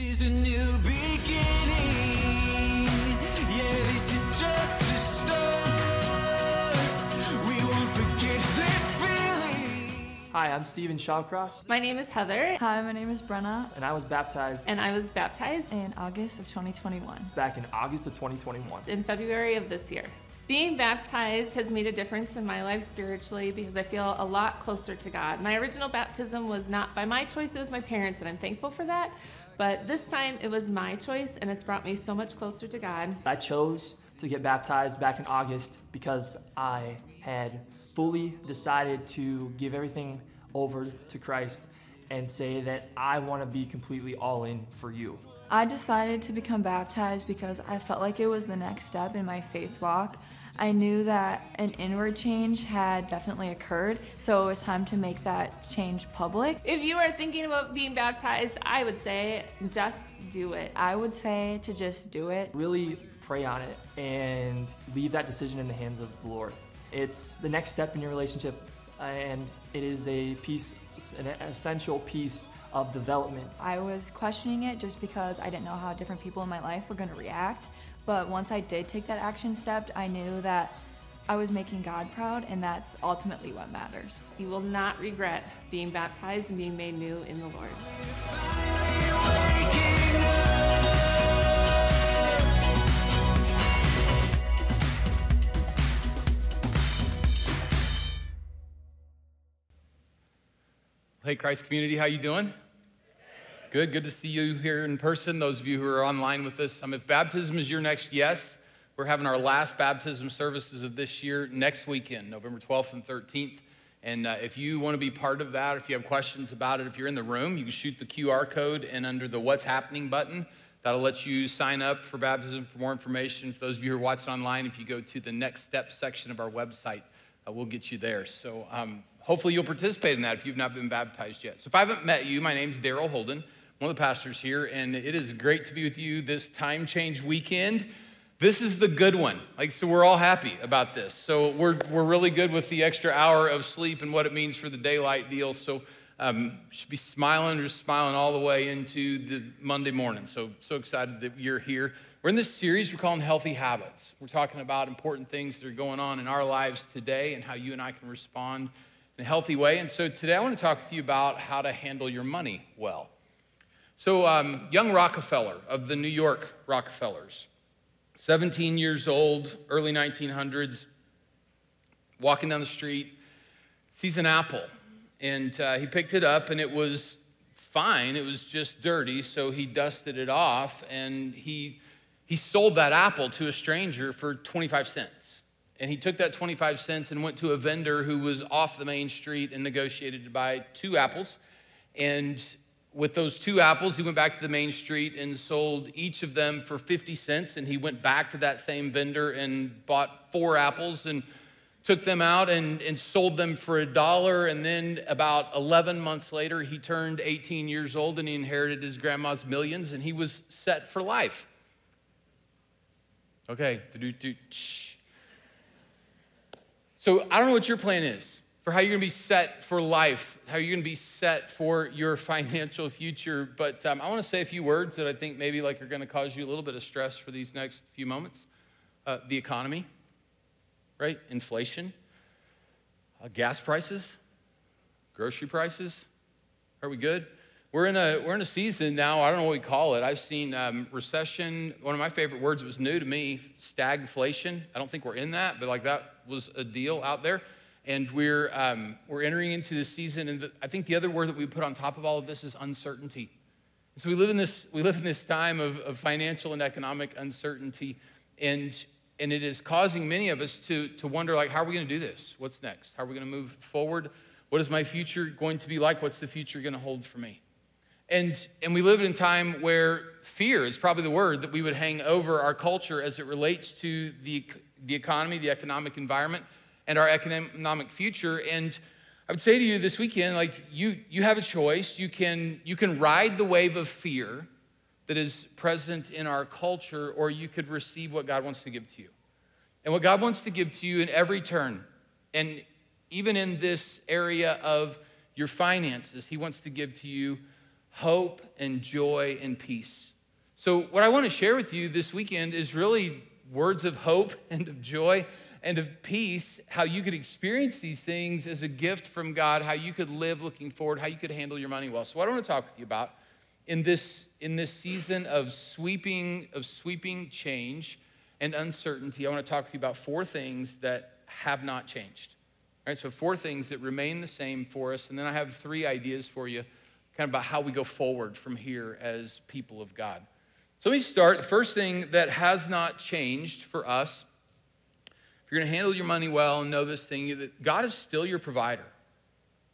is a new beginning. Yeah, this is just a start. We won't forget this feeling. Hi, I'm Steven Shawcross, My name is Heather, Hi, my name is Brenna and I was baptized and I was baptized in August of 2021. back in August of 2021. in February of this year. Being baptized has made a difference in my life spiritually because I feel a lot closer to God. My original baptism was not by my choice, it was my parents, and I'm thankful for that. But this time it was my choice, and it's brought me so much closer to God. I chose to get baptized back in August because I had fully decided to give everything over to Christ and say that I want to be completely all in for you. I decided to become baptized because I felt like it was the next step in my faith walk. I knew that an inward change had definitely occurred, so it was time to make that change public. If you are thinking about being baptized, I would say just do it. I would say to just do it. Really pray on it and leave that decision in the hands of the Lord. It's the next step in your relationship, and it is a piece, an essential piece of development I was questioning it just because I didn't know how different people in my life were going to react. But once I did take that action step, I knew that I was making God proud, and that's ultimately what matters. You will not regret being baptized and being made new in the Lord. Hey, Christ community, how you doing? Good, good to see you here in person. Those of you who are online with us, um, if baptism is your next yes, we're having our last baptism services of this year next weekend, November 12th and 13th. And uh, if you want to be part of that, if you have questions about it, if you're in the room, you can shoot the QR code and under the What's Happening button, that'll let you sign up for baptism for more information. For those of you who are watching online, if you go to the next step section of our website, uh, we'll get you there. So um, hopefully you'll participate in that if you've not been baptized yet. So if I haven't met you, my name's Daryl Holden, one of the pastors here, and it is great to be with you this time change weekend. This is the good one. Like, so we're all happy about this. So we're, we're really good with the extra hour of sleep and what it means for the daylight deal. So um, should be smiling, just smiling all the way into the Monday morning. So, so excited that you're here. We're in this series we're calling Healthy Habits. We're talking about important things that are going on in our lives today and how you and I can respond in a healthy way. And so today I want to talk with you about how to handle your money well. So, um, young Rockefeller of the New York Rockefellers, 17 years old, early 1900s, walking down the street, sees an apple. And uh, he picked it up, and it was fine. It was just dirty, so he dusted it off, and he, he sold that apple to a stranger for 25 cents. And he took that 25 cents and went to a vendor who was off the main street and negotiated to buy two apples. And with those two apples, he went back to the main street and sold each of them for 50 cents. And he went back to that same vendor and bought four apples and took them out and, and sold them for a dollar. And then about 11 months later, he turned 18 years old and he inherited his grandma's millions and he was set for life. Okay. So I don't know what your plan is for how you're gonna be set for life, how you're gonna be set for your financial future. But um, I wanna say a few words that I think maybe like are gonna cause you a little bit of stress for these next few moments. Uh, the economy, right? Inflation, uh, gas prices, grocery prices. Are we good? We're in a we're in a season now. I don't know what we call it. I've seen um, recession. One of my favorite words. It was new to me. Stagflation. I don't think we're in that, but like that was a deal out there. And we're um, we're entering into this season. And the, I think the other word that we put on top of all of this is uncertainty. So we live in this we live in this time of, of financial and economic uncertainty, and and it is causing many of us to to wonder like, how are we going to do this? What's next? How are we going to move forward? What is my future going to be like? What's the future going to hold for me? And, and we live in a time where fear is probably the word that we would hang over our culture as it relates to the, the economy, the economic environment, and our economic future. And I would say to you this weekend, like you, you have a choice. You can, you can ride the wave of fear that is present in our culture, or you could receive what God wants to give to you. And what God wants to give to you in every turn, and even in this area of your finances, He wants to give to you hope and joy and peace. So, what I want to share with you this weekend is really words of hope and of joy and of peace, how you could experience these things as a gift from God, how you could live looking forward, how you could handle your money well. So, what I want to talk with you about in this, in this season of sweeping, of sweeping change and uncertainty, I want to talk with you about four things that have not changed. All right, so four things that remain the same for us, and then I have three ideas for you, kind of about how we go forward from here as people of God. So let me start. The first thing that has not changed for us, you're going to handle your money well and know this thing, that God is still your provider.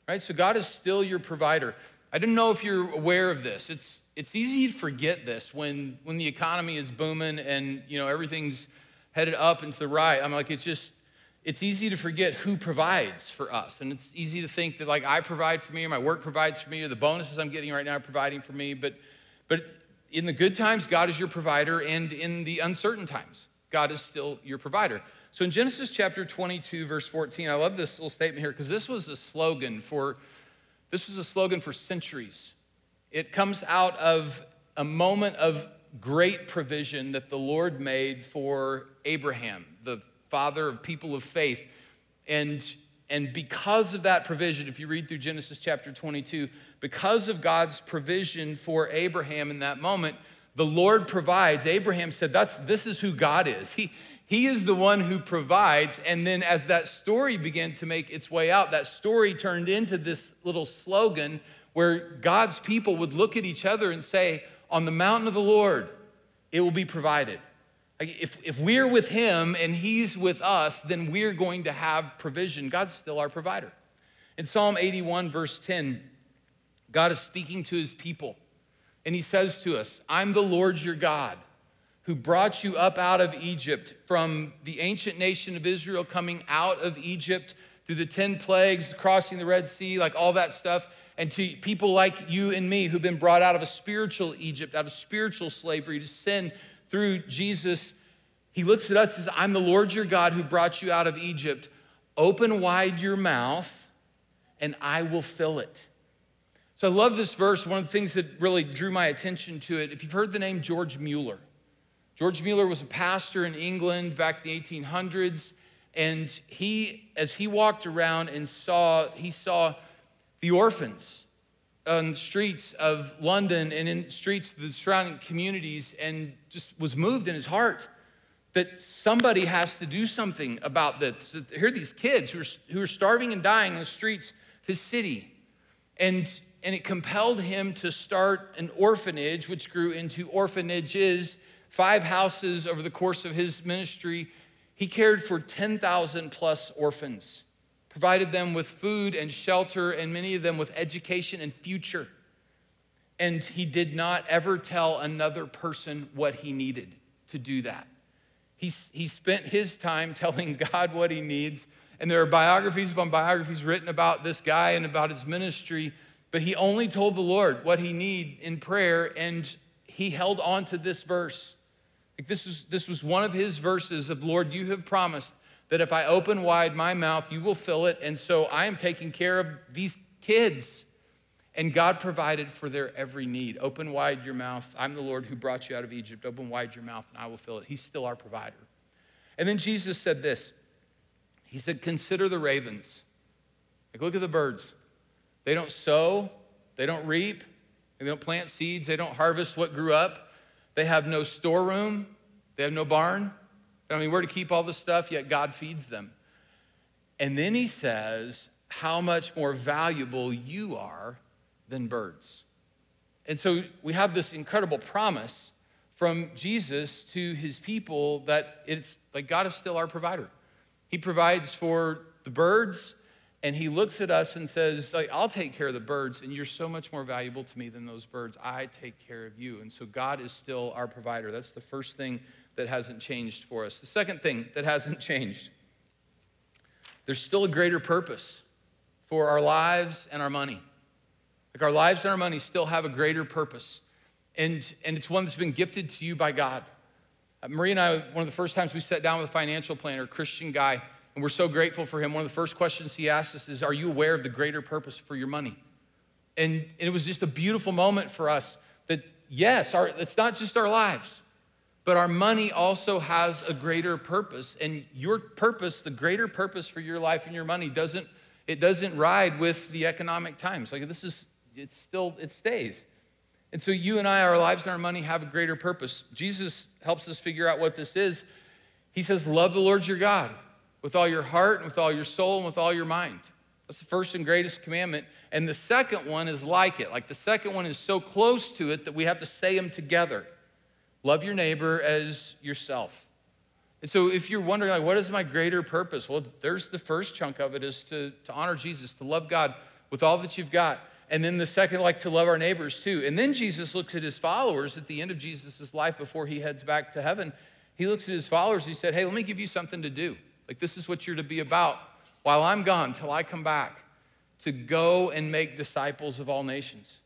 Right? So God is still your provider. I don't know if you're aware of this. It's it's easy to forget this when when the economy is booming and you know everything's headed up and to the right. I'm like, it's just it's easy to forget who provides for us. And it's easy to think that like I provide for me or my work provides for me or the bonuses I'm getting right now are providing for me. But but in the good times, God is your provider, and in the uncertain times, God is still your provider. So in Genesis chapter 22, verse 14, I love this little statement here because this was a slogan for this was a slogan for centuries. It comes out of a moment of great provision that the Lord made for Abraham, the father of people of faith. And, and because of that provision, if you read through Genesis chapter 22, because of God's provision for Abraham in that moment, the Lord provides. Abraham said, That's, This is who God is. He, he is the one who provides. And then, as that story began to make its way out, that story turned into this little slogan where God's people would look at each other and say, On the mountain of the Lord, it will be provided. If, if we're with Him and He's with us, then we're going to have provision. God's still our provider. In Psalm 81, verse 10, God is speaking to his people, and he says to us, I'm the Lord your God who brought you up out of Egypt from the ancient nation of Israel coming out of Egypt through the 10 plagues, crossing the Red Sea, like all that stuff, and to people like you and me who've been brought out of a spiritual Egypt, out of spiritual slavery to sin through Jesus. He looks at us and says, I'm the Lord your God who brought you out of Egypt. Open wide your mouth, and I will fill it. So I love this verse. One of the things that really drew my attention to it, if you've heard the name George Mueller, George Mueller was a pastor in England back in the 1800s, and he, as he walked around and saw, he saw the orphans on the streets of London and in streets of the surrounding communities, and just was moved in his heart that somebody has to do something about this. Here are these kids who are, who are starving and dying in the streets of his city. And and it compelled him to start an orphanage, which grew into orphanages, five houses over the course of his ministry. He cared for 10,000 plus orphans, provided them with food and shelter, and many of them with education and future. And he did not ever tell another person what he needed to do that. He, he spent his time telling God what he needs. And there are biographies upon biographies written about this guy and about his ministry but he only told the Lord what he need in prayer, and he held on to this verse. Like this, was, this was one of his verses of Lord, you have promised that if I open wide my mouth, you will fill it. And so I am taking care of these kids. And God provided for their every need. Open wide your mouth. I'm the Lord who brought you out of Egypt. Open wide your mouth, and I will fill it. He's still our provider. And then Jesus said this He said, Consider the ravens. Like, look at the birds. They don't sow, they don't reap, they don't plant seeds, they don't harvest what grew up. They have no storeroom, they have no barn. I mean, where to keep all the stuff, yet God feeds them. And then he says, How much more valuable you are than birds. And so we have this incredible promise from Jesus to his people that it's like God is still our provider. He provides for the birds, and he looks at us and says i'll take care of the birds and you're so much more valuable to me than those birds. I take care of you. And so god is still our provider. That's the first thing that hasn't changed for us. The second thing that hasn't changed there's still a greater purpose for our lives and our money. Like our lives and our money still have a greater purpose. And and it's one that's been gifted to you by god. Uh, marie and i one of the first times we sat down with a financial planner a christian guy and we're so grateful for him. One of the first questions he asked us is Are you aware of the greater purpose for your money? And, it was just a beautiful moment for us that, yes, our, it's not just our lives, but our money also has a greater purpose. And your purpose, the greater purpose for your life and your money, doesn't, it doesn't ride with the economic times. Like this is, it's still, it stays. And so you and I, our lives and our money have a greater purpose. Jesus helps us figure out what this is. He says, Love the Lord your God with all your heart and with all your soul and with all your mind. That's the first and greatest commandment. And the second one is like it. Like the second one is so close to it that we have to say them together. Love your neighbor as yourself. And so if you're wondering, like, what is my greater purpose? Well, there's the first chunk of it is to, to honor Jesus, to love God with all that you've got. And then the second, like to love our neighbors too. And then Jesus looks at his followers at the end of Jesus' life before he heads back to heaven. He looks at his followers he said, Hey, let me give you something to do. Like, this is what you're to be about while I'm gone till I come back to go and make disciples of all nations.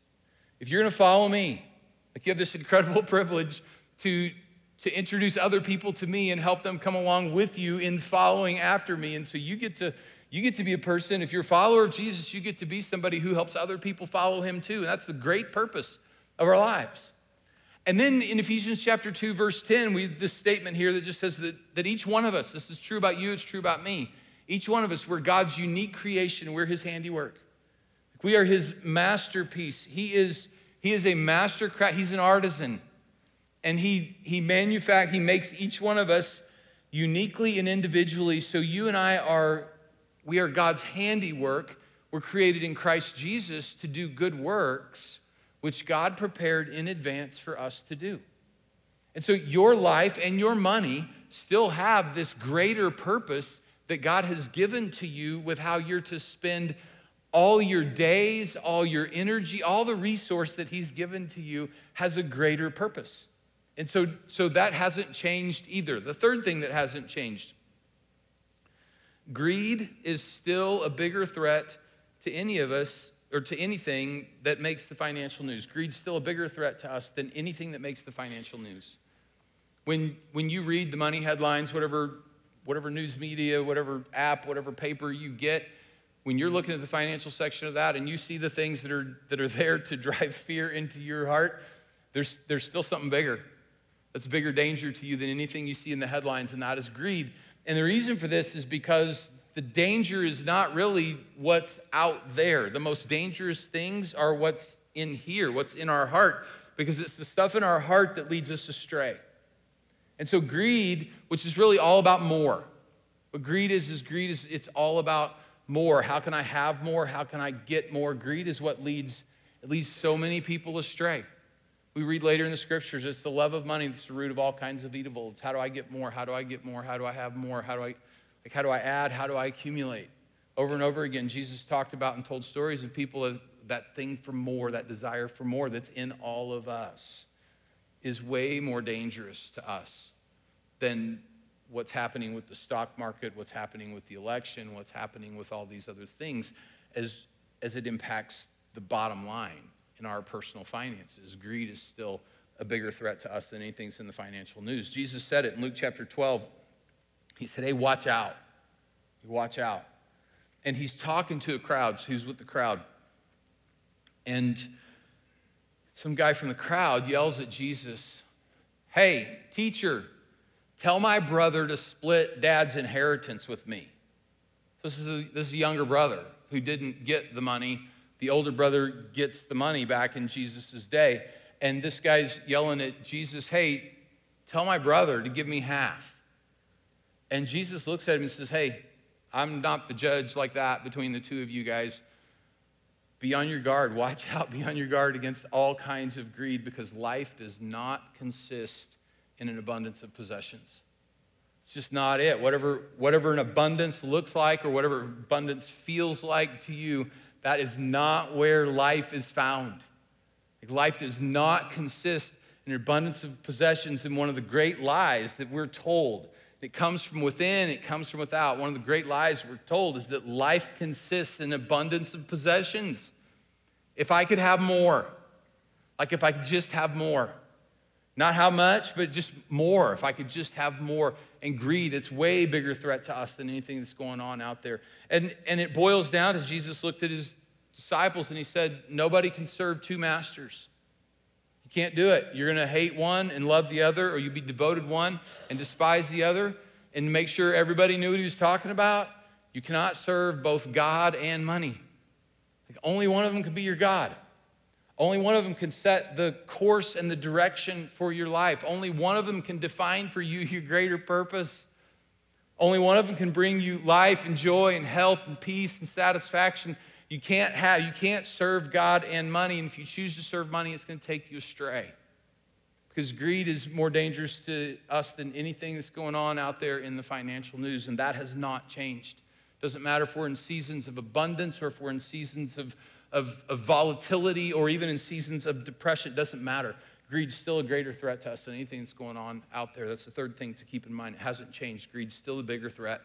If you're gonna follow me, like you have this incredible privilege to, to introduce other people to me and help them come along with you in following after me. And so you get to you get to be a person, if you're a follower of Jesus, you get to be somebody who helps other people follow him too. And that's the great purpose of our lives. And then in Ephesians chapter 2, verse 10, we this statement here that just says that, that each one of us, this is true about you, it's true about me. Each one of us, we're God's unique creation, we're his handiwork. We are his masterpiece. He is, he is a master craft, he's an artisan. And he he manufact, he makes each one of us uniquely and individually. So you and I are we are God's handiwork. We're created in Christ Jesus to do good works, which God prepared in advance for us to do. And so your life and your money still have this greater purpose that God has given to you with how you're to spend all your days, all your energy, all the resource that He's given to you has a greater purpose. And so, so that hasn't changed either. The third thing that hasn't changed Greed is still a bigger threat to any of us or to anything that makes the financial news. Greed's still a bigger threat to us than anything that makes the financial news. When, when you read the money headlines, whatever, whatever news media, whatever app, whatever paper you get, when you're looking at the financial section of that and you see the things that are, that are there to drive fear into your heart, there's, there's still something bigger. That's a bigger danger to you than anything you see in the headlines, and that is greed. And the reason for this is because the danger is not really what's out there. The most dangerous things are what's in here, what's in our heart, because it's the stuff in our heart that leads us astray. And so greed, which is really all about more. What greed is, is greed is it's all about more. How can I have more? How can I get more? Greed is what leads at least so many people astray. We read later in the scriptures, it's the love of money that's the root of all kinds of evil. It's how do I get more? How do I get more? How do I have more? How do I, like, how do I add? How do I accumulate? Over and over again, Jesus talked about and told stories of people that thing for more, that desire for more that's in all of us is way more dangerous to us than what's happening with the stock market, what's happening with the election, what's happening with all these other things as, as it impacts the bottom line in our personal finances. Greed is still a bigger threat to us than anything that's in the financial news. Jesus said it in Luke chapter 12. He said, Hey, watch out. You watch out. And he's talking to a crowd. So he's with the crowd. And some guy from the crowd yells at Jesus, Hey, teacher, tell my brother to split dad's inheritance with me. This is a, this is a younger brother who didn't get the money the older brother gets the money back in Jesus' day. And this guy's yelling at Jesus, Hey, tell my brother to give me half. And Jesus looks at him and says, Hey, I'm not the judge like that between the two of you guys. Be on your guard. Watch out. Be on your guard against all kinds of greed because life does not consist in an abundance of possessions. It's just not it. Whatever, whatever an abundance looks like or whatever abundance feels like to you, that is not where life is found. Like life does not consist in an abundance of possessions and one of the great lies that we're told. It comes from within, it comes from without. One of the great lies we're told is that life consists in abundance of possessions. If I could have more, like if I could just have more. Not how much, but just more. If I could just have more. And greed, it's way bigger threat to us than anything that's going on out there. And, and it boils down to Jesus looked at his disciples and he said, Nobody can serve two masters. You can't do it. You're going to hate one and love the other, or you'll be devoted one and despise the other. And make sure everybody knew what he was talking about, you cannot serve both God and money. Like only one of them can be your God. Only one of them can set the course and the direction for your life. Only one of them can define for you your greater purpose. Only one of them can bring you life and joy and health and peace and satisfaction. You can't have, you can't serve God and money. And if you choose to serve money, it's going to take you astray. Because greed is more dangerous to us than anything that's going on out there in the financial news, and that has not changed. Doesn't matter if we're in seasons of abundance or if we're in seasons of, of, of volatility or even in seasons of depression, it doesn't matter. Greed's still a greater threat to us than anything that's going on out there. That's the third thing to keep in mind. It hasn't changed. Greed's still a bigger threat.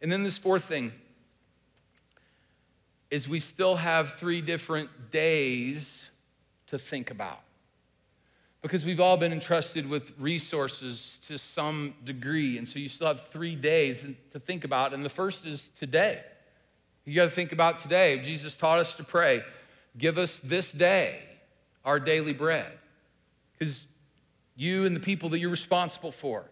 And then this fourth thing is we still have three different days to think about. Because we've all been entrusted with resources to some degree. And so you still have three days to think about. And the first is today. You got to think about today. Jesus taught us to pray, give us this day our daily bread. Because you and the people that you're responsible for,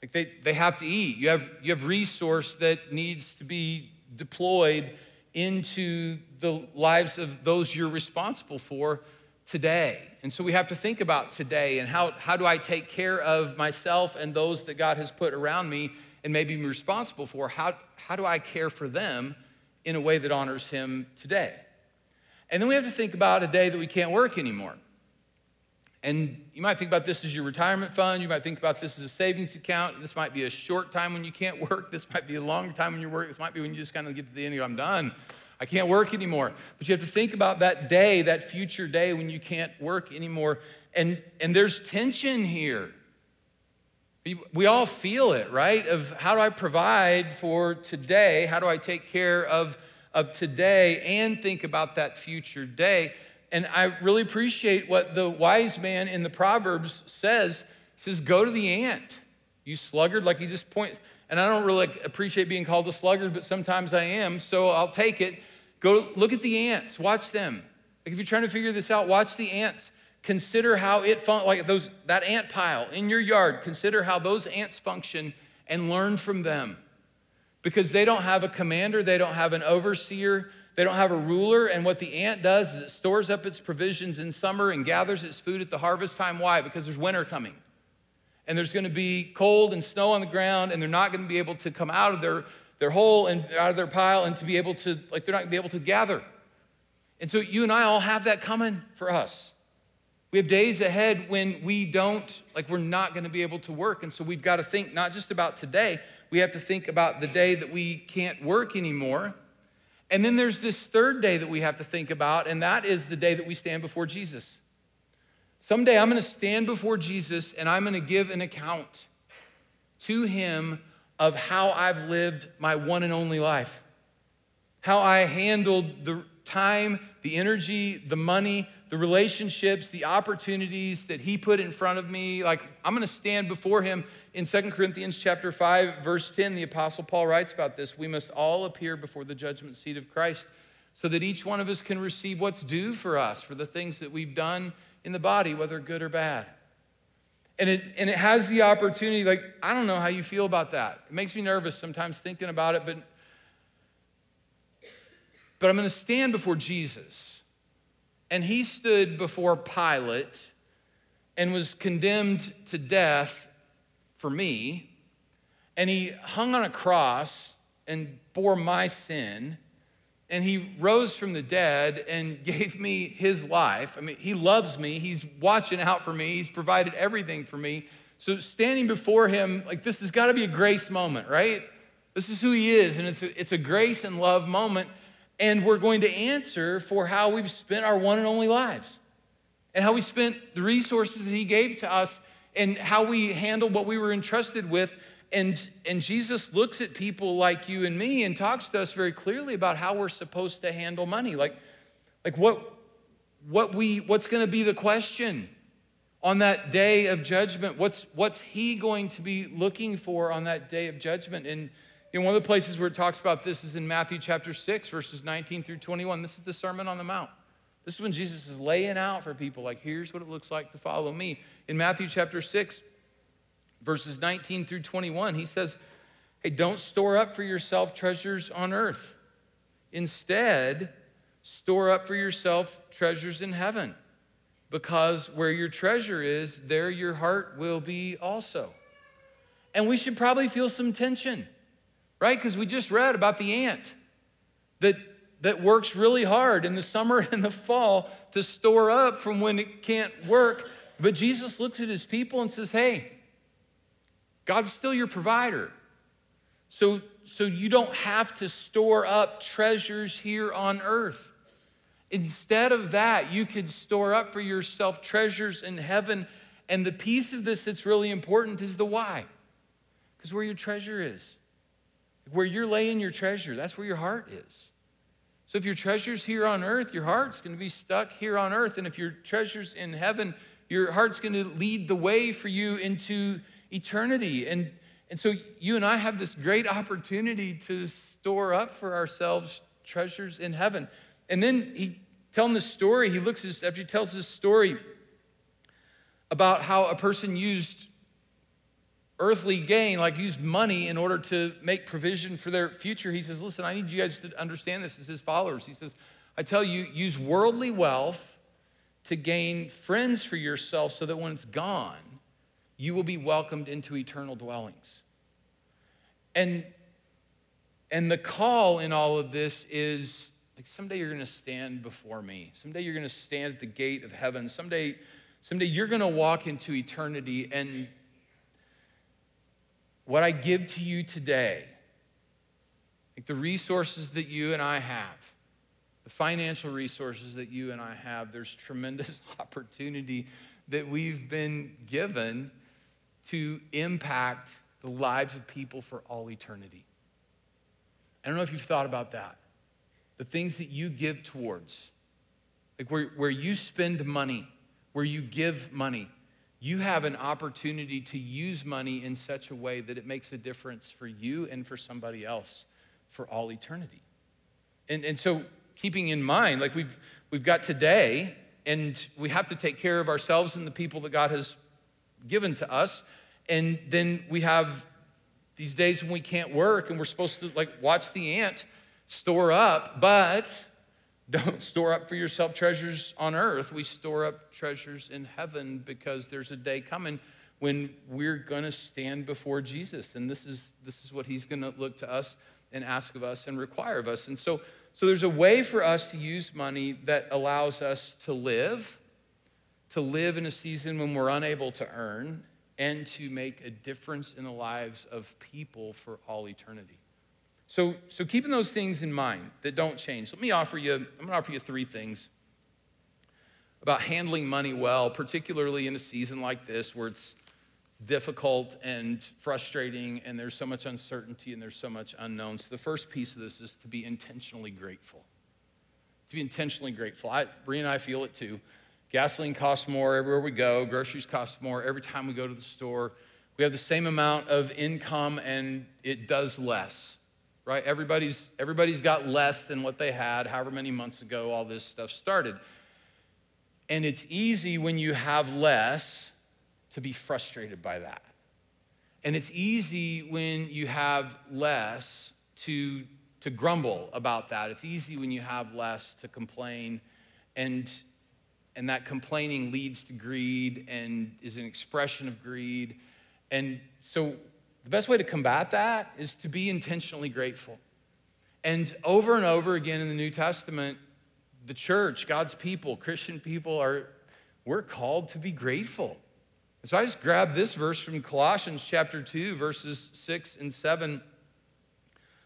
like they, they have to eat. You have, you have resource that needs to be deployed into the lives of those you're responsible for today. And so we have to think about today and how, how do I take care of myself and those that God has put around me and maybe be responsible for? How, how do I care for them in a way that honors Him today? And then we have to think about a day that we can't work anymore. And you might think about this as your retirement fund. You might think about this as a savings account. This might be a short time when you can't work. This might be a long time when you work. This might be when you just kind of get to the end and go, I'm done. I can't work anymore. But you have to think about that day, that future day when you can't work anymore. And, and there's tension here. We all feel it, right? Of how do I provide for today? How do I take care of, of today and think about that future day? And I really appreciate what the wise man in the Proverbs says. He says, Go to the ant, you sluggard. Like he just point, and I don't really appreciate being called a sluggard, but sometimes I am, so I'll take it. Go look at the ants, watch them. Like if you're trying to figure this out, watch the ants. Consider how it fun- like those that ant pile in your yard. Consider how those ants function and learn from them. Because they don't have a commander, they don't have an overseer, they don't have a ruler, and what the ant does is it stores up its provisions in summer and gathers its food at the harvest time. Why? Because there's winter coming. And there's going to be cold and snow on the ground, and they're not going to be able to come out of their, their hole and out of their pile and to be able to, like, they're not going to be able to gather. And so you and I all have that coming for us. We have days ahead when we don't, like, we're not going to be able to work. And so we've got to think not just about today, we have to think about the day that we can't work anymore. And then there's this third day that we have to think about, and that is the day that we stand before Jesus. Someday I'm going to stand before Jesus and I'm going to give an account to him of how I've lived my one and only life, how I handled the time, the energy, the money, the relationships, the opportunities that he put in front of me. Like I'm going to stand before him in 2 Corinthians chapter 5 verse 10. The apostle Paul writes about this. We must all appear before the judgment seat of Christ so that each one of us can receive what's due for us for the things that we've done in the body, whether good or bad. And it, and it has the opportunity, like, I don't know how you feel about that. It makes me nervous sometimes thinking about it, but, but I'm going to stand before Jesus and he stood before Pilate and was condemned to death for me. And he hung on a cross and bore my sin. And he rose from the dead and gave me his life. I mean, he loves me. He's watching out for me. He's provided everything for me. So, standing before him, like this has got to be a grace moment, right? This is who he is. And it's a, it's a grace and love moment and we're going to answer for how we've spent our one and only lives and how we spent the resources that he gave to us and how we handled what we were entrusted with. And and jesus looks at people like you and me and talks to us very clearly about how we're supposed to handle money. Like like what what we what's going to be the question on that day of judgment? What's what's he going to be looking for on that day of judgment? And You know, one of the places where it talks about this is in Matthew chapter 6, verses 19 through 21. This is the Sermon on the Mount. This is when Jesus is laying out for people, like, here's what it looks like to follow me. In Matthew chapter 6, verses 19 through 21, he says, Hey, don't store up for yourself treasures on earth. Instead, store up for yourself treasures in heaven, because where your treasure is, there your heart will be also. And we should probably feel some tension, right? Because we just read about the ant that, that works really hard in the summer and the fall to store up from when it can't work. But Jesus looks at his people and says, Hey, God's still your provider. So, so you don't have to store up treasures here on earth. Instead of that, you could store up for yourself treasures in heaven. And the piece of this that's really important is the why. Because where your treasure is, where you're laying your treasure, that's where your heart is. So if your treasure's here on earth, your heart's going to be stuck here on earth. And if your treasure's in heaven, your heart's going to lead the way for you into eternity. And, and so you and I have this great opportunity to store up for ourselves treasures in heaven. And then he telling the story, he looks after he tells this story about how a person used earthly gain, like used money in order to make provision for their future. He says, Listen, I need you guys to understand this as his followers. He says, I tell you, use worldly wealth to gain friends for yourself so that when it's gone, you will be welcomed into eternal dwellings. And, and the call in all of this is like someday you're going to stand before me. Someday you're going to stand at the gate of heaven. Someday, someday you're going to walk into eternity and what I give to you today, like the resources that you and I have, the financial resources that you and I have, there's tremendous opportunity that we've been given to impact the lives of people for all eternity. I don't know if you've thought about that. The things that you give towards, like where, where you spend money, where you give money, you have an opportunity to use money in such a way that it makes a difference for you and for somebody else for all eternity. And, and so, keeping in mind, like we've, we've got today, and we have to take care of ourselves and the people that God has given to us. And then we have these days when we can't work and we're supposed to like watch the ant store up, but don't store up for yourself treasures on earth. We store up treasures in heaven because there's a day coming when we're going to stand before Jesus. And this is, this is what he's going to look to us and ask of us and require of us. And so, so there's a way for us to use money that allows us to live, to live in a season when we're unable to earn, and to make a difference in the lives of people for all eternity. So, so keeping those things in mind that don't change, let me offer you, I'm to offer you three things about handling money well, particularly in a season like this where it's difficult and frustrating and there's so much uncertainty and there's so much unknown. So the first piece of this is to be intentionally grateful. To be intentionally grateful. I, Bree and I feel it too. Gasoline costs more everywhere we go, groceries cost more every time we go to the store. We have the same amount of income and it does less right? Everybody's, everybody's got less than what they had however many months ago all this stuff started. And it's easy when you have less to be frustrated by that. And it's easy when you have less to, to grumble about that. It's easy when you have less to complain. And, and that complaining leads to greed and is an expression of greed. And so the best way to combat that is to be intentionally grateful. And over and over again in the New Testament, the church, God's people, Christian people are, we're called to be grateful. So I just grabbed this verse from Colossians chapter 2, verses 6 and 7.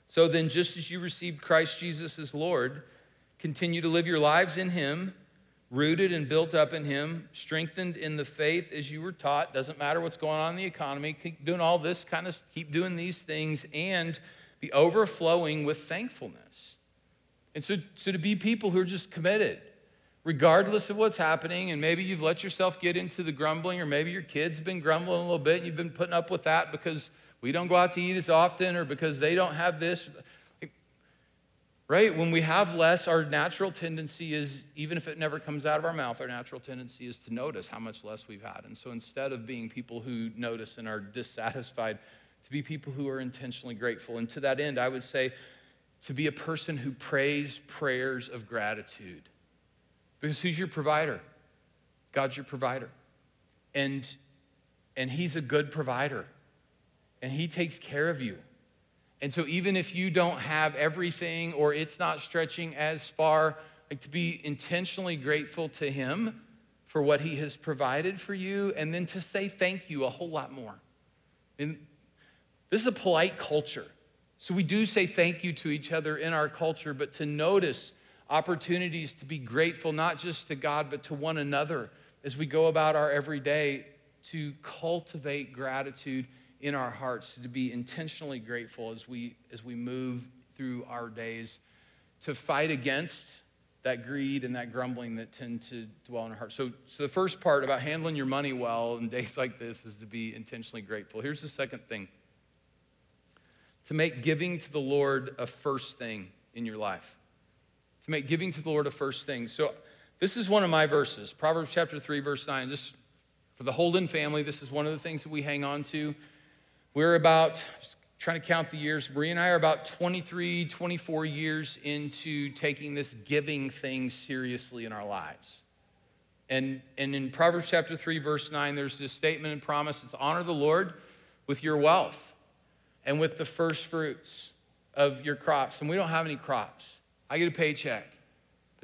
So then, just as you received Christ Jesus as Lord, continue to live your lives in Him rooted and built up in Him, strengthened in the faith as you were taught. Doesn't matter what's going on in the economy. Keep doing all this kind of, keep doing these things and be overflowing with thankfulness. And so, so to be people who are just committed, regardless of what's happening, and maybe you've let yourself get into the grumbling, or maybe your kids have been grumbling a little bit and you've been putting up with that because we don't go out to eat as often or because they don't have this. Right? When we have less, our natural tendency is, even if it never comes out of our mouth, our natural tendency is to notice how much less we've had. And so instead of being people who notice and are dissatisfied, to be people who are intentionally grateful. And to that end, I would say to be a person who prays prayers of gratitude. Because who's your provider? God's your provider. And, and He's a good provider. And He takes care of you. And so, even if you don't have everything or it's not stretching as far, like to be intentionally grateful to Him for what He has provided for you, and then to say thank you a whole lot more. And this is a polite culture. So, we do say thank you to each other in our culture, but to notice opportunities to be grateful, not just to God, but to one another as we go about our everyday, to cultivate gratitude in our hearts to be intentionally grateful as we as we move through our days to fight against that greed and that grumbling that tend to dwell in our hearts. So, so the first part about handling your money well in days like this is to be intentionally grateful. Here's the second thing. To make giving to the Lord a first thing in your life. To make giving to the Lord a first thing. So this is one of my verses, Proverbs chapter 3, verse 9. Just for the Holden family, this is one of the things that we hang on to. We're about, trying to count the years, Marie and I are about 23, 24 years into taking this giving thing seriously in our lives. And, and in Proverbs chapter 3, verse 9, there's this statement and promise it's honor the Lord with your wealth and with the first fruits of your crops. And we don't have any crops. I get a paycheck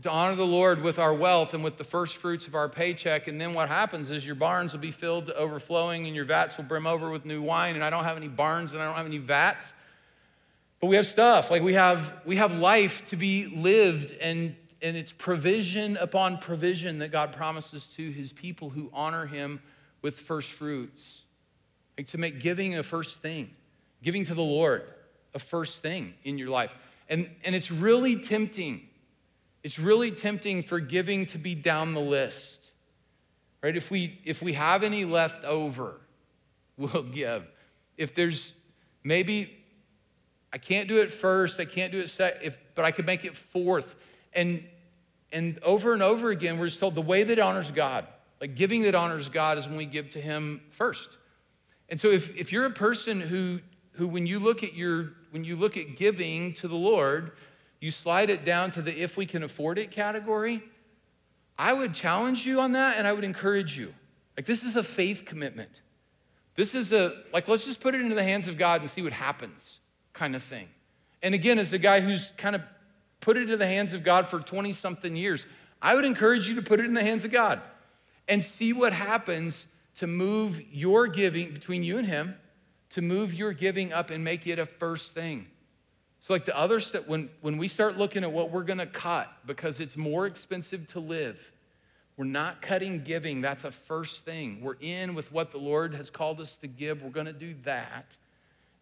to honor the Lord with our wealth and with the first fruits of our paycheck. And then what happens is your barns will be filled to overflowing and your vats will brim over with new wine. And I don't have any barns and I don't have any vats. But we have stuff. Like we have, we have life to be lived and, and it's provision upon provision that God promises to his people who honor him with first fruits. Like to make giving a first thing, giving to the Lord a first thing in your life. And, and it's really tempting it's really tempting for giving to be down the list. Right? If we if we have any left over, we'll give. If there's maybe I can't do it first, I can't do it second, if, but I could make it fourth. And and over and over again, we're just told the way that honors God, like giving that honors God is when we give to Him first. And so if, if you're a person who who when you look at your when you look at giving to the Lord, you slide it down to the if we can afford it category, I would challenge you on that and I would encourage you. Like, this is a faith commitment. This is a, like, let's just put it into the hands of God and see what happens kind of thing. And again, as a guy who's kind of put it into the hands of God for 20 something years, I would encourage you to put it in the hands of God and see what happens to move your giving between you and Him, to move your giving up and make it a first thing. So, like the other stuff, when, when we start looking at what we're gonna cut because it's more expensive to live, we're not cutting giving. That's a first thing. We're in with what the Lord has called us to give. We're gonna do that.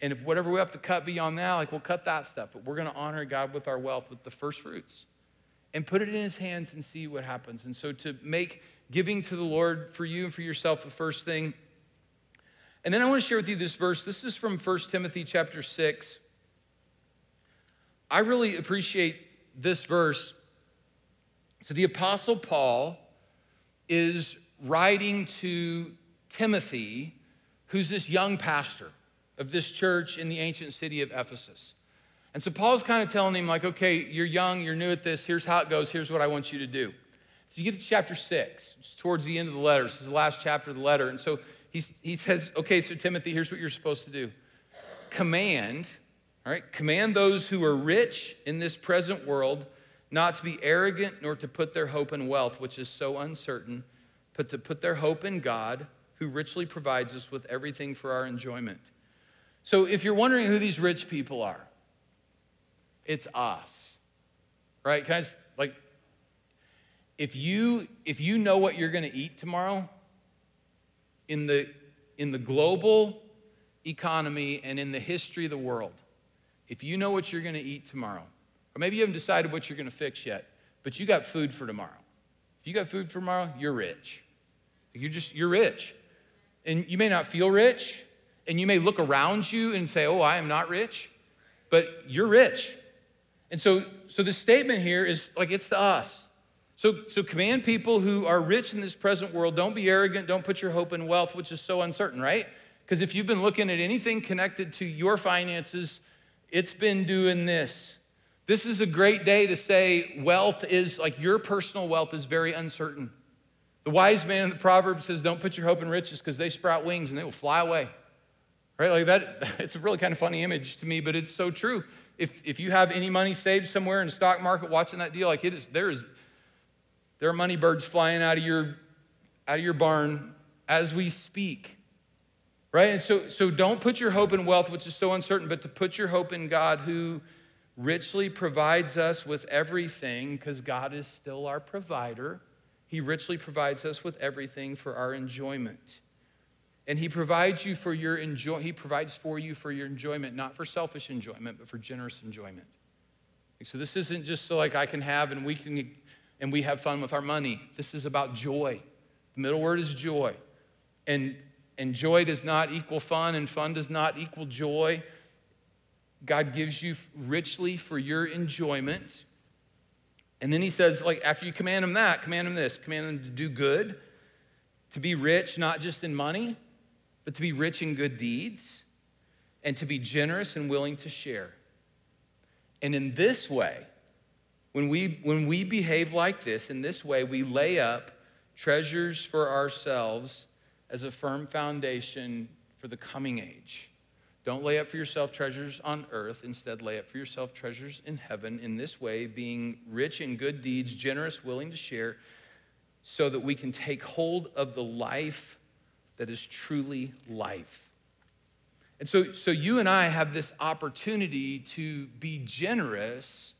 And if whatever we have to cut beyond that, like we'll cut that stuff, but we're gonna honor God with our wealth, with the first fruits, and put it in His hands and see what happens. And so, to make giving to the Lord for you and for yourself the first thing. And then I want to share with you this verse. This is from 1 Timothy chapter 6. I really appreciate this verse. So the Apostle Paul is writing to Timothy, who's this young pastor of this church in the ancient city of Ephesus. And so Paul's kind of telling him, like, okay, you're young, you're new at this, here's how it goes, here's what I want you to do. So you get to chapter six, towards the end of the letter. This is the last chapter of the letter. And so he says, okay, so Timothy, here's what you're supposed to do command all right, command those who are rich in this present world not to be arrogant nor to put their hope in wealth, which is so uncertain, but to put their hope in God, who richly provides us with everything for our enjoyment. So if you're wondering who these rich people are, it's us. Right? Can I just, like if you if you know what you're going to eat tomorrow in the in the global economy and in the history of the world, if you know what you're going to eat tomorrow, or maybe you haven't decided what you're going to fix yet, but you got food for tomorrow. If you got food for tomorrow, you're rich. You're just, you're rich. And you may not feel rich, And you may look around you and say, Oh, I am not rich, but you're rich. And so, so the statement here is like it's to us. So, so command people who are rich in this present world, don't be arrogant, don't put your hope in wealth, which is so uncertain, right? Because if you've been looking at anything connected to your finances, it's been doing this. This is a great day to say wealth is like your personal wealth is very uncertain. The wise man in the proverb says, Don't put your hope in riches because they sprout wings and they will fly away. Right? Like that, it's a really kind of funny image to me, but it's so true. If, if you have any money saved somewhere in the stock market watching that deal, like it is, there is there are money birds flying out of your out of your barn as we speak. Right? And so, so don't put your hope in wealth, which is so uncertain, but to put your hope in God who richly provides us with everything, because God is still our provider. He richly provides us with everything for our enjoyment. And he provides you for your enjoy he provides for you for your enjoyment, not for selfish enjoyment, but for generous enjoyment. So this isn't just so like I can have and we can and we have fun with our money. This is about joy. The middle word is joy. And and joy does not equal fun, and fun does not equal joy. God gives you richly for your enjoyment. And then he says, like, after you command him that, command him this command him to do good, to be rich, not just in money, but to be rich in good deeds, and to be generous and willing to share. And in this way, when we, when we behave like this, in this way, we lay up treasures for ourselves as a firm foundation for the coming age. Don't lay up for yourself treasures on earth. Instead, lay up for yourself treasures in heaven. In this way, being rich in good deeds, generous, willing to share, so that we can take hold of the life that is truly life. And so, so you and I have this opportunity to be generous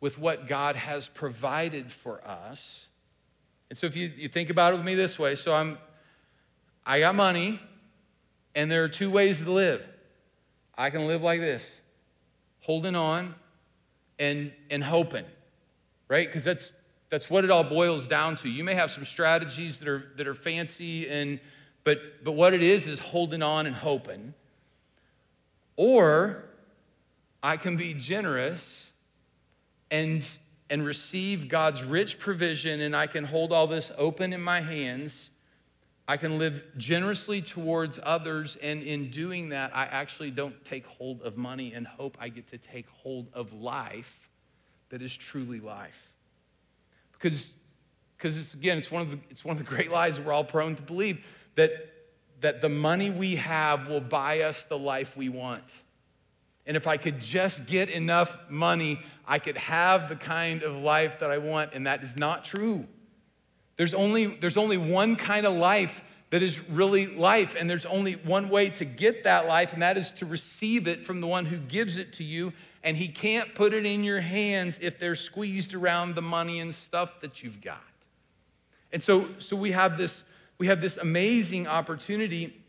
with what God has provided for us. And so if you, you think about it with me this way, so I'm I got money, and there are two ways to live. I can live like this, holding on and, and hoping, right? Because that's, that's what it all boils down to. You may have some strategies that are, that are fancy, and, but, but what it is is holding on and hoping. Or I can be generous and, and receive God's rich provision, and I can hold all this open in my hands I can live generously towards others, and in doing that, I actually don't take hold of money and hope I get to take hold of life that is truly life. Because, because it's, again, it's one, of the, it's one of the great lies we're all prone to believe that, that the money we have will buy us the life we want. And if I could just get enough money, I could have the kind of life that I want, and that is not true. There's only, there's only one kind of life that is really life, and there's only one way to get that life, and that is to receive it from the one who gives it to you. And he can't put it in your hands if they're squeezed around the money and stuff that you've got. And so, so we have this, we have this amazing opportunity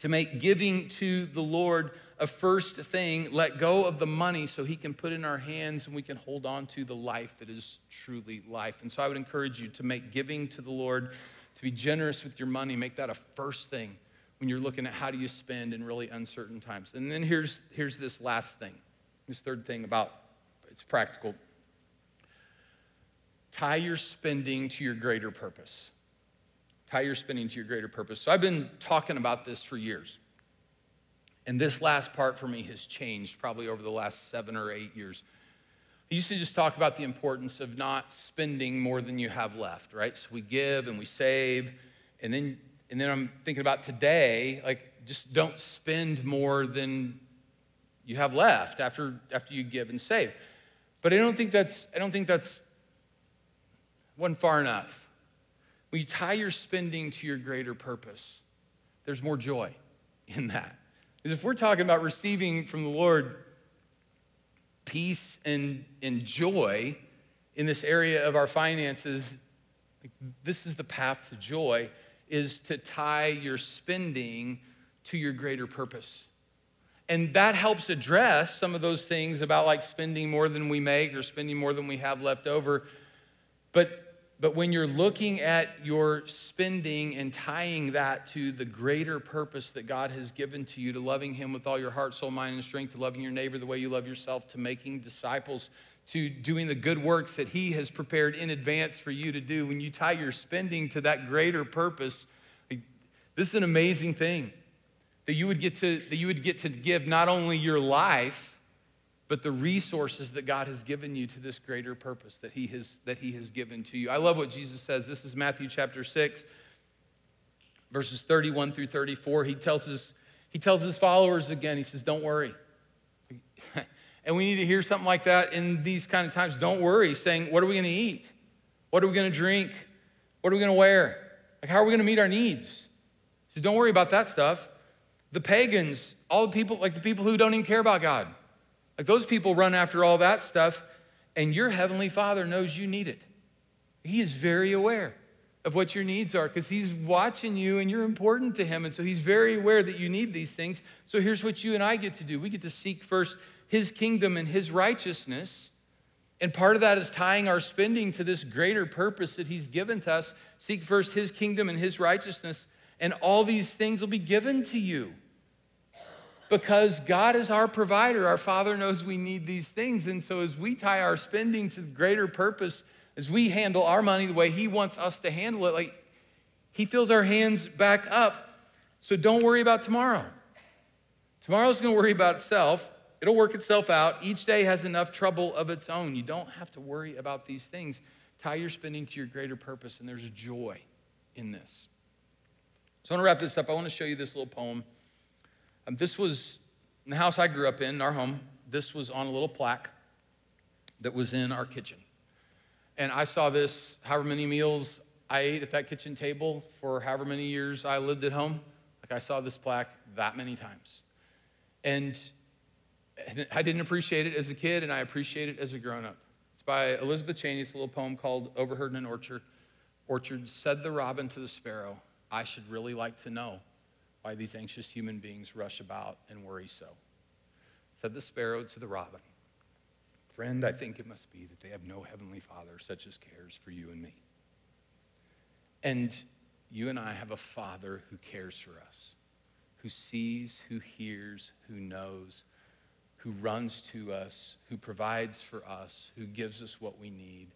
to make giving to the Lord a first thing, let go of the money so he can put in our hands and we can hold on to the life that is truly life. And so I would encourage you to make giving to the Lord, to be generous with your money, make that a first thing when you're looking at how do you spend in really uncertain times. And then here's, here's this last thing, this third thing about it's practical. Tie your spending to your greater purpose. Tie your spending to your greater purpose. So I've been talking about this for years. And this last part for me has changed probably over the last seven or eight years. I used to just talk about the importance of not spending more than you have left, right? So we give and we save, and then and then I'm thinking about today, like just don't spend more than you have left after after you give and save. But I don't think that's I don't think that's one far enough. When you tie your spending to your greater purpose, there's more joy in that. Because if we're talking about receiving from the Lord peace and, and joy in this area of our finances, this is the path to joy, is to tie your spending to your greater purpose. And that helps address some of those things about like spending more than we make or spending more than we have left over. But, but when you're looking at your spending and tying that to the greater purpose that God has given to you, to loving Him with all your heart, soul, mind, and strength, to loving your neighbor the way you love yourself, to making disciples, to doing the good works that He has prepared in advance for you to do, when you tie your spending to that greater purpose, this is an amazing thing that you would get to that you would get to give not only your life but the resources that God has given you to this greater purpose that he has that he has given to you. I love what Jesus says. This is Matthew chapter 6 verses 31 through 34. He tells his he tells his followers again. He says, "Don't worry." and we need to hear something like that in these kind of times. Don't worry, saying, "What are we going to eat? What are we going to drink? What are we going to wear? Like how are we going to meet our needs?" He says, "Don't worry about that stuff." The pagans, all the people like the people who don't even care about God. Like those people run after all that stuff, and your heavenly Father knows you need it. He is very aware of what your needs are because He's watching you and you're important to Him. And so He's very aware that you need these things. So here's what you and I get to do we get to seek first His kingdom and His righteousness. And part of that is tying our spending to this greater purpose that He's given to us. Seek first His kingdom and His righteousness, and all these things will be given to you because God is our provider. Our Father knows we need these things. And so, as we tie our spending to the greater purpose, as we handle our money the way He wants us to handle it, like He fills our hands back up. So, don't worry about tomorrow. Tomorrow's gonna worry about itself. It'll work itself out. Each day has enough trouble of its own. You don't have to worry about these things. Tie your spending to your greater purpose, and there's joy in this. So, I wanna wrap this up. I wanna show you this little poem. Um, this was in the house I grew up in, our home. This was on a little plaque that was in our kitchen. And I saw this however many meals I ate at that kitchen table for however many years I lived at home. Like I saw this plaque that many times. And I didn't appreciate it as a kid, and I appreciate it as a grown up. It's by Elizabeth Cheney. It's a little poem called Overheard in an Orchard. Orchard said the robin to the sparrow, I should really like to know why these anxious human beings rush about and worry so. Said the sparrow to the robin, Friend, I think it must be that they have no heavenly Father such as cares for you and me. And you and I have a Father who cares for us, who sees, who hears, who knows, who runs to us, who provides for us, who gives us what we need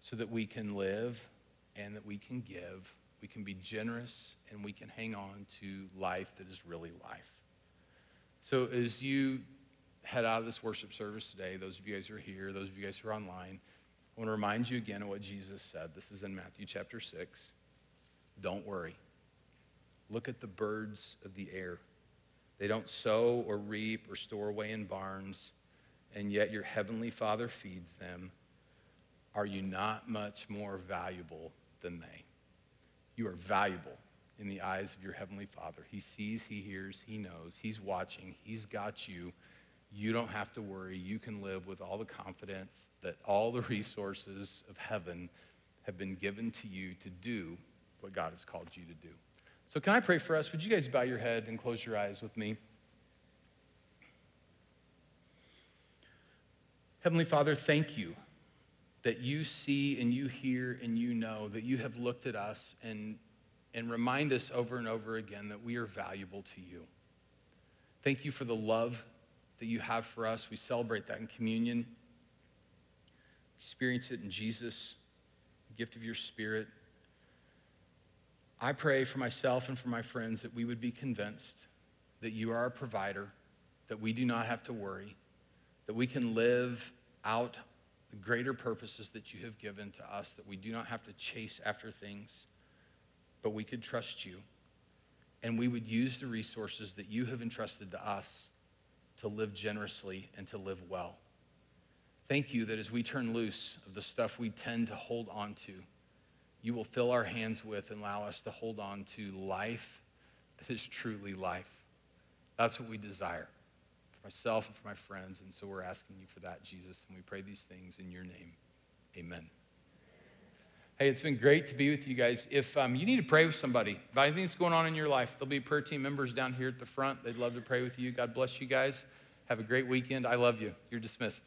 so that we can live and that we can give we can be generous, and we can hang on to life that is really life. So, as you head out of this worship service today, those of you guys who are here, those of you guys who are online, I want to remind you again of what Jesus said. This is in Matthew chapter 6. Don't worry. Look at the birds of the air. They don't sow or reap or store away in barns, and yet your heavenly Father feeds them. Are you not much more valuable than they? You are valuable in the eyes of your Heavenly Father. He sees, He hears, He knows, He's watching, He's got you. You don't have to worry. You can live with all the confidence that all the resources of heaven have been given to you to do what God has called you to do. So, can I pray for us? Would you guys bow your head and close your eyes with me? Heavenly Father, thank you that you see and you hear and you know that you have looked at us and, and remind us over and over again that we are valuable to you. Thank you for the love that you have for us. We celebrate that in communion. Experience it in Jesus, the gift of your spirit. I pray for myself and for my friends that we would be convinced that you are our provider, that we do not have to worry, that we can live out the greater purposes that you have given to us, that we do not have to chase after things, but we could trust you. And we would use the resources that you have entrusted to us to live generously and to live well. Thank you that as we turn loose of the stuff we tend to hold on to, you will fill our hands with and allow us to hold on to life that is truly life. That's what we desire myself and for my friends. And so we're asking you for that, Jesus. And we pray these things in your name. Amen. Hey, it's been great to be with you guys. If um, you need to pray with somebody about anything that's going on in your life, there'll be prayer team members down here at the front. They'd love to pray with you. God bless you guys. Have a great weekend. I love you. You're dismissed.